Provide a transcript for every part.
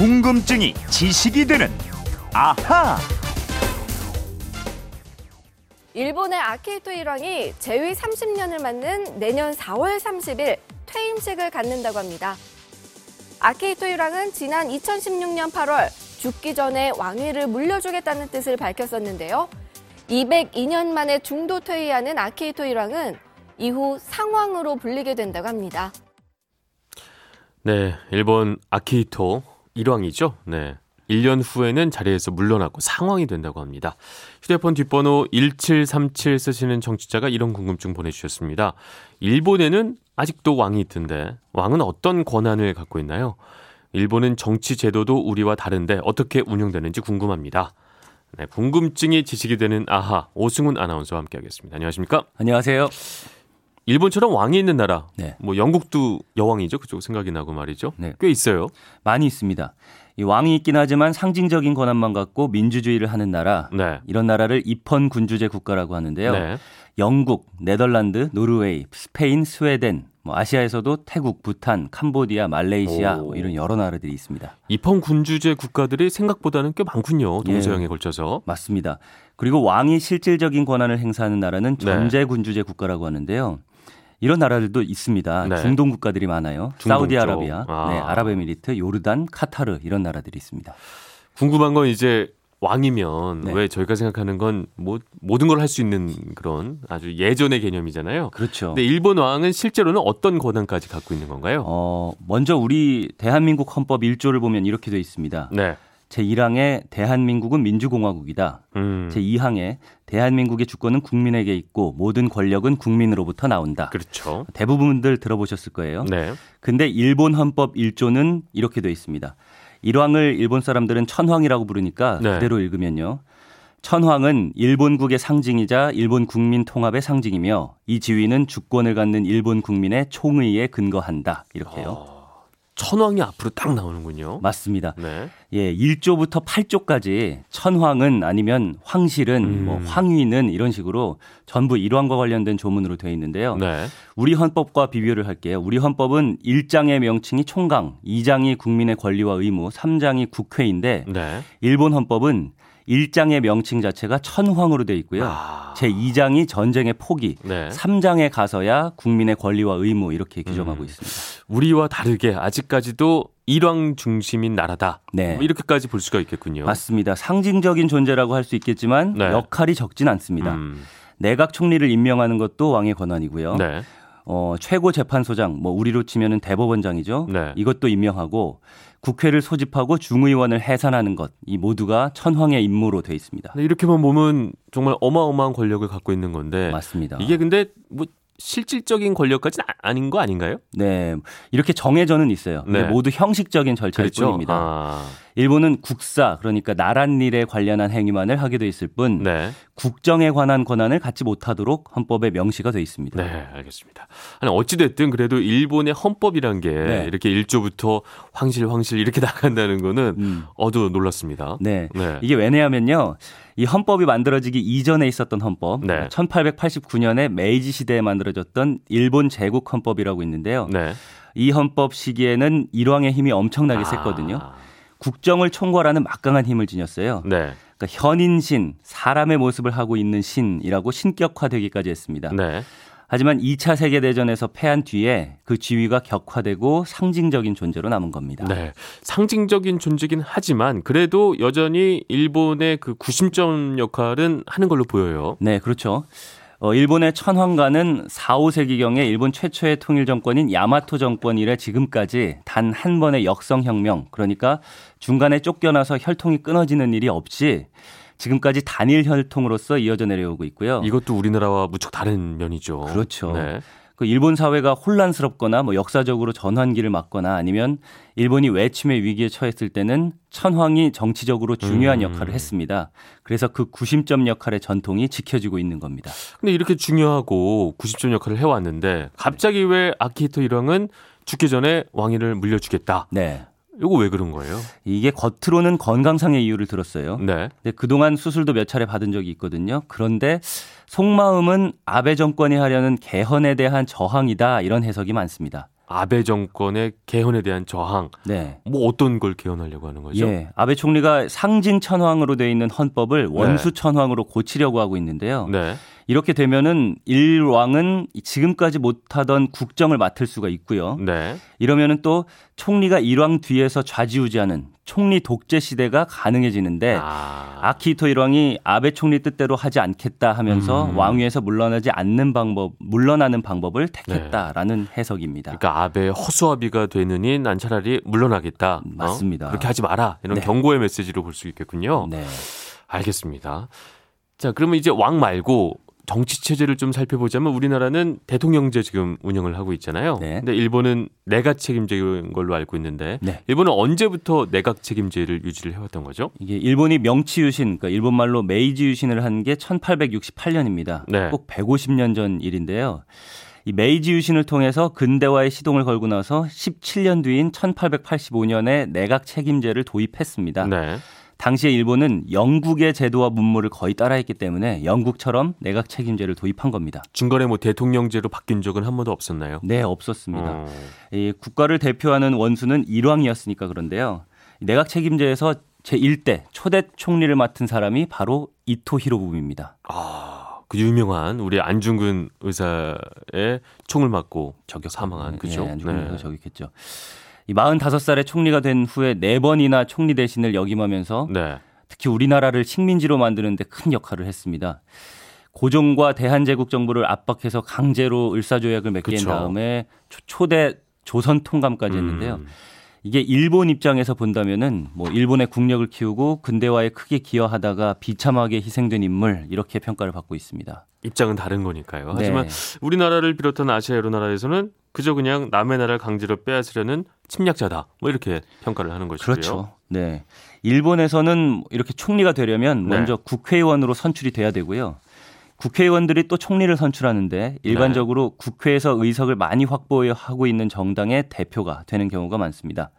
궁금증이 지식이 되는 아하. 일본의 아키히토 일왕이 재위 30년을 맞는 내년 4월 30일 퇴임식을 갖는다고 합니다. 아키히토 일왕은 지난 2016년 8월 죽기 전에 왕위를 물려주겠다는 뜻을 밝혔었는데요. 202년 만에 중도 퇴위하는 아키히토 일왕은 이후 상왕으로 불리게 된다고 합니다. 네, 일본 아키히토 일왕이죠. 네. 1년 후에는 자리에서 물러나고 상황이 된다고 합니다. 휴대폰 뒷번호 1737 쓰시는 정치자가 이런 궁금증 보내주셨습니다. 일본에는 아직도 왕이 있던데 왕은 어떤 권한을 갖고 있나요? 일본은 정치 제도도 우리와 다른데 어떻게 운영되는지 궁금합니다. 네, 궁금증이 지식이 되는 아하 오승훈 아나운서와 함께하겠습니다. 안녕하십니까? 안녕하세요. 일본처럼 왕이 있는 나라, 네. 뭐 영국도 여왕이죠. 그쪽 생각이 나고 말이죠. 네. 꽤 있어요. 많이 있습니다. 이 왕이 있긴 하지만 상징적인 권한만 갖고 민주주의를 하는 나라, 네. 이런 나라를 입헌 군주제 국가라고 하는데요. 네. 영국, 네덜란드, 노르웨이, 스페인, 스웨덴, 뭐 아시아에서도 태국, 부탄, 캄보디아, 말레이시아 오. 뭐 이런 여러 나라들이 있습니다. 입헌 군주제 국가들이 생각보다는 꽤 많군요. 예. 동서양에 걸쳐서. 맞습니다. 그리고 왕이 실질적인 권한을 행사하는 나라는 네. 전제 군주제 국가라고 하는데요. 이런 나라들도 있습니다. 네. 중동 국가들이 많아요. 사우디아라비아, 쪽. 아. 네, 아랍에미리트, 요르단, 카타르 이런 나라들이 있습니다. 궁금한 건 이제 왕이면 네. 왜 저희가 생각하는 건 뭐 모든 걸 할 수 있는 그런 아주 예전의 개념이잖아요. 그렇죠. 근데 일본 왕은 실제로는 어떤 권한까지 갖고 있는 건가요? 어, 먼저 우리 대한민국 헌법 1조를 보면 이렇게 되어 있습니다. 네. 제1항에 대한민국은 민주공화국이다. 음. 제2항에 대한민국의 주권은 국민에게 있고 모든 권력은 국민으로부터 나온다. 그렇죠. 대부분들 들어보셨을 거예요. 네. 근데 일본 헌법 1조는 이렇게 되어 있습니다. 일왕을 일본 사람들은 천황이라고 부르니까 네. 그대로 읽으면요. 천황은 일본국의 상징이자 일본 국민 통합의 상징이며 이 지위는 주권을 갖는 일본 국민의 총의에 근거한다. 이렇게요. 천왕이 앞으로 딱 나오는군요. 맞습니다. 네. 예, 1조부터 8조까지 천황은 아니면 황실은 음. 뭐 황위는 이런 식으로 전부 일왕과 관련된 조문으로 되어 있는데요. 네. 우리 헌법과 비교를 할게요. 우리 헌법은 1장의 명칭이 총강, 2장이 국민의 권리와 의무, 3장이 국회인데 네. 일본 헌법은 1장의 명칭 자체가 천황으로 되어 있고요. 아. 제 2장이 전쟁의 포기, 네. 3장에 가서야 국민의 권리와 의무 이렇게 규정하고 음. 있습니다. 우리와 다르게 아직까지도 일왕 중심인 나라다. 네. 뭐 이렇게까지 볼 수가 있겠군요. 맞습니다. 상징적인 존재라고 할 수 있겠지만 네. 역할이 적진 않습니다. 음. 내각 총리를 임명하는 것도 왕의 권한이고요. 네. 어, 최고 재판소장, 뭐 우리로 치면은 대법원장이죠. 네. 이것도 임명하고 국회를 소집하고 중의원을 해산하는 것, 이 모두가 천황의 임무로 돼 있습니다. 근데 이렇게만 보면 정말 어마어마한 권력을 갖고 있는 건데 맞습니다. 이게 근데 뭐 실질적인 권력까지는 아- 아닌 거 아닌가요? 네, 이렇게 정해져는 있어요. 네. 모두 형식적인 절차일 그렇죠. 뿐입니다. 아, 일본은 국사, 그러니까 나랏일에 관련한 행위만을 하게 돼 있을 뿐 네. 국정에 관한 권한을 갖지 못하도록 헌법에 명시가 돼 있습니다. 네, 알겠습니다. 아니 어찌 됐든 그래도 일본의 헌법이란 게 네. 이렇게 일조부터 황실 황실 이렇게 나간다는 거는 음. 어도 놀랐습니다. 네. 네. 이게 왜냐하면요. 이 헌법이 만들어지기 이전에 있었던 헌법, 네. 1889년에 메이지 시대에 만들어졌던 일본 제국 헌법이라고 있는데요. 네. 이 헌법 시기에는 일왕의 힘이 엄청나게 셌거든요. 아, 국정을 총괄하는 막강한 힘을 지녔어요. 네. 그러니까 현인신, 사람의 모습을 하고 있는 신이라고 신격화되기까지 했습니다. 네. 하지만 2차 세계대전에서 패한 뒤에 그 지위가 격화되고 상징적인 존재로 남은 겁니다. 네. 상징적인 존재긴 하지만 그래도 여전히 일본의 그 구심점 역할은 하는 걸로 보여요. 네, 그렇죠. 어, 일본의 천황가는 4, 5세기경에 일본 최초의 통일 정권인 야마토 정권 이래 지금까지 단 한 번의 역성혁명, 그러니까 중간에 쫓겨나서 혈통이 끊어지는 일이 없이 지금까지 단일 혈통으로서 이어져 내려오고 있고요. 이것도 우리나라와 무척 다른 면이죠. 그렇죠. 네. 그 일본 사회가 혼란스럽거나 뭐 역사적으로 전환기를 맞거나 아니면 일본이 외침의 위기에 처했을 때는 천황이 정치적으로 중요한 음. 역할을 했습니다. 그래서 그 구심점 역할의 전통이 지켜지고 있는 겁니다. 근데 이렇게 중요하고 90점 역할을 해왔는데 갑자기 왜 아키히토 일왕은 죽기 전에 왕위를 물려주겠다. 네. 이거 왜 그런 거예요? 이게 겉으로는 건강상의 이유를 들었어요. 네. 근데 그동안 수술도 몇 차례 받은 적이 있거든요. 그런데 속마음은 아베 정권이 하려는 개헌에 대한 저항이다 이런 해석이 많습니다. 아베 정권의 개헌에 대한 저항. 네. 뭐 어떤 걸 개헌하려고 하는 거죠? 예. 아베 총리가 상징 천황으로 되어 있는 헌법을 원수 천황으로 고치려고 하고 있는데요. 네. 이렇게 되면은 일왕은 지금까지 못하던 국정을 맡을 수가 있고요. 네. 이러면은 또 총리가 일왕 뒤에서 좌지우지하는 총리 독재 시대가 가능해지는데 아. 아키히토 일왕이 아베 총리 뜻대로 하지 않겠다 하면서 음. 왕위에서 물러나지 않는 방법, 물러나는 방법을 택했다라는 해석입니다. 그러니까 아베 허수아비가 되느니 난 차라리 물러나겠다. 어? 맞습니다. 그렇게 하지 마라. 이런 네. 경고의 메시지로 볼 수 있겠군요. 네. 알겠습니다. 자, 그러면 이제 왕 말고 정치 체제를 좀 살펴보자면 우리나라는 대통령제 지금 운영을 하고 있잖아요. 네. 근데 일본은 내각 책임제인 걸로 알고 있는데 네. 일본은 언제부터 내각 책임제를 유지를 해왔던 거죠? 이게 일본이 명치 유신, 그러니까 일본 말로 메이지 유신을 한 게 1868년입니다. 네. 꼭 150년 전 일인데요. 이 메이지 유신을 통해서 근대화의 시동을 걸고 나서 17년 뒤인 1885년에 내각 책임제를 도입했습니다. 네. 당시에 일본은 영국의 제도와 문물을 거의 따라했기 때문에 영국처럼 내각 책임제를 도입한 겁니다. 중간에 뭐 대통령제로 바뀐 적은 한 번도 없었나요? 네, 없었습니다. 어. 이 국가를 대표하는 원수는 일왕이었으니까 그런데요. 이 내각 책임제에서 제1대 초대 총리를 맡은 사람이 바로 이토 히로부미입니다. 아, 그 유명한 우리 안중근 의사의 총을 맞고 저격 사망한 그죠? 네, 안중근 저격했죠. 이 45살에 총리가 된 후에 네 번이나 총리 대신을 역임하면서 네. 특히 우리나라를 식민지로 만드는데 큰 역할을 했습니다. 고종과 대한제국 정부를 압박해서 강제로 을사조약을 맺게 한. 다음에 초- 초대 조선 통감까지 했는데요. 음. 이게 일본 입장에서 본다면은 뭐 일본의 국력을 키우고 근대화에 크게 기여하다가 비참하게 희생된 인물 이렇게 평가를 받고 있습니다. 입장은 다른 거니까요. 하지만 네. 우리나라를 비롯한 아시아 여러 나라에서는 그저 그냥 남의 나라를 강제로 빼앗으려는 침략자다. 뭐 이렇게 평가를 하는 것이고요. 그렇죠. 네. 일본에서는 이렇게 총리가 되려면 네. 먼저 국회의원으로 선출이 돼야 되고요. 국회의원들이 또 총리를 선출하는데 일반적으로 국회에서 의석을 많이 확보하고 있는 정당의 대표가 되는 경우가 많습니다.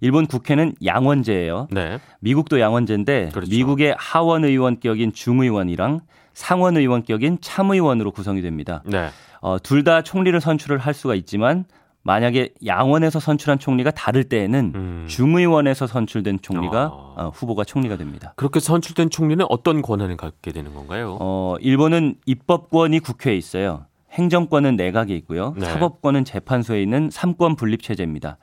일본 국회는 양원제예요. 네. 미국도 양원제인데 그렇죠. 미국의 하원 의원격인 중의원이랑 상원 의원격인 참의원으로 구성이 됩니다. 네. 어, 둘 다 총리를 선출을 할 수가 있지만 만약에 양원에서 선출한 총리가 다를 때에는 음. 중의원에서 선출된 총리가 아. 어, 후보가 총리가 됩니다. 그렇게 선출된 총리는 어떤 권한을 갖게 되는 건가요? 어, 일본은 입법권이 국회에 있어요. 행정권은 내각에 있고요. 네. 사법권은 재판소에 있는 삼권 분립 체제입니다.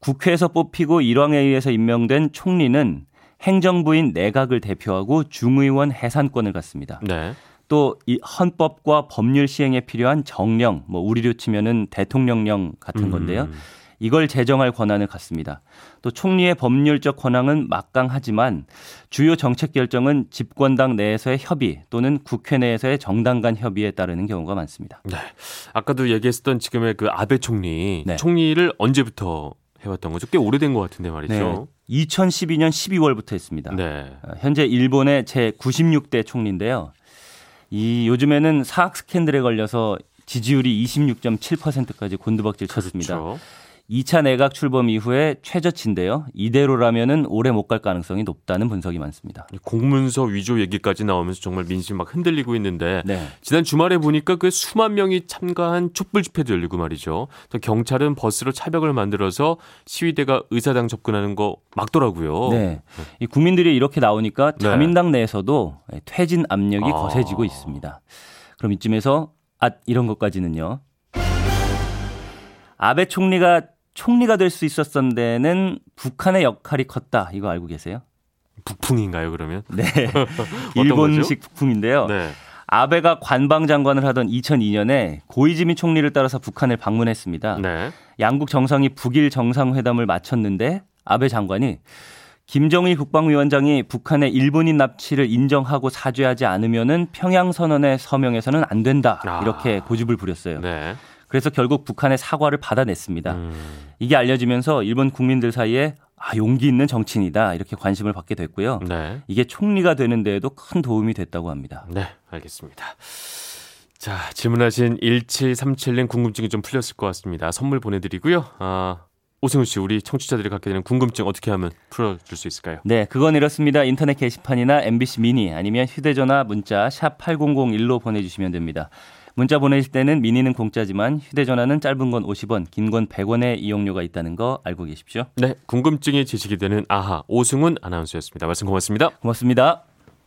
국회에서 뽑히고 일왕에 의해서 임명된 총리는 행정부인 내각을 대표하고 중의원 해산권을 갖습니다. 네. 또 이 헌법과 법률 시행에 필요한 정령, 뭐 우리로 치면은 대통령령 같은 건데요. 음. 이걸 제정할 권한을 갖습니다. 또 총리의 법률적 권한은 막강하지만 주요 정책 결정은 집권당 내에서의 협의 또는 국회 내에서의 정당 간 협의에 따르는 경우가 많습니다. 네. 아까도 얘기했었던 지금의 그 아베 총리 네. 총리를 언제부터 해왔던 거죠? 꽤 오래된 것 같은데 말이죠. 2012년 12월부터 했습니다. 네. 어, 현재 일본의 제 96대 총리인데요. 이 요즘에는 사학 스캔들에 걸려서 지지율이 26.7%까지 곤두박질 쳤습니다. 그렇죠. 2차 내각 출범 이후에 최저치인데요. 이대로라면은 오래 못 갈 가능성이 높다는 분석이 많습니다. 공문서 위조 얘기까지 나오면서 정말 민심 막 흔들리고 있는데 네. 지난 주말에 보니까 그 수만 명이 참가한 촛불 집회도 열리고 말이죠. 또 경찰은 버스로 차벽을 만들어서 시위대가 의사당 접근하는 거 막더라고요. 네. 이 국민들이 이렇게 나오니까 네. 자민당 내에서도 퇴진 압력이 아. 거세지고 있습니다. 그럼 이쯤에서 아 이런 것까지는요. 아베 총리가 총리가 될 수 있었던 데는 북한의 역할이 컸다. 이거 알고 계세요? 북풍인가요, 그러면? 네. 일본식 북풍인데요. 네. 아베가 관방장관을 하던 2002년에 고이즈미 총리를 따라서 북한을 방문했습니다. 네. 양국 정상이 북일 정상회담을 마쳤는데 아베 장관이 김정일 국방위원장이 북한의 일본인 납치를 인정하고 사죄하지 않으면은 평양 선언에 서명해서는 안 된다 아. 이렇게 고집을 부렸어요. 네. 그래서 결국 북한의 사과를 받아냈습니다. 음. 이게 알려지면서 일본 국민들 사이에 아 용기 있는 정치인이다 이렇게 관심을 받게 됐고요. 네. 이게 총리가 되는 데에도 큰 도움이 됐다고 합니다. 네, 알겠습니다. 자, 질문하신 1737님 궁금증이 좀 풀렸을 것 같습니다. 선물 보내드리고요. 아, 오승훈 씨, 우리 청취자들이 갖게 되는 궁금증 어떻게 하면 풀어줄 수 있을까요? 네, 그건 이렇습니다. 인터넷 게시판이나 MBC 미니 아니면 휴대전화 문자 샵 8001로 보내주시면 됩니다. 문자 보내실 때는 미니는 공짜지만 휴대전화는 짧은 건 50원, 긴 건 100원의 이용료가 있다는 거 알고 계십시오. 네, 궁금증이 지식이 되는 아하 오승훈 아나운서였습니다. 말씀 고맙습니다. 고맙습니다.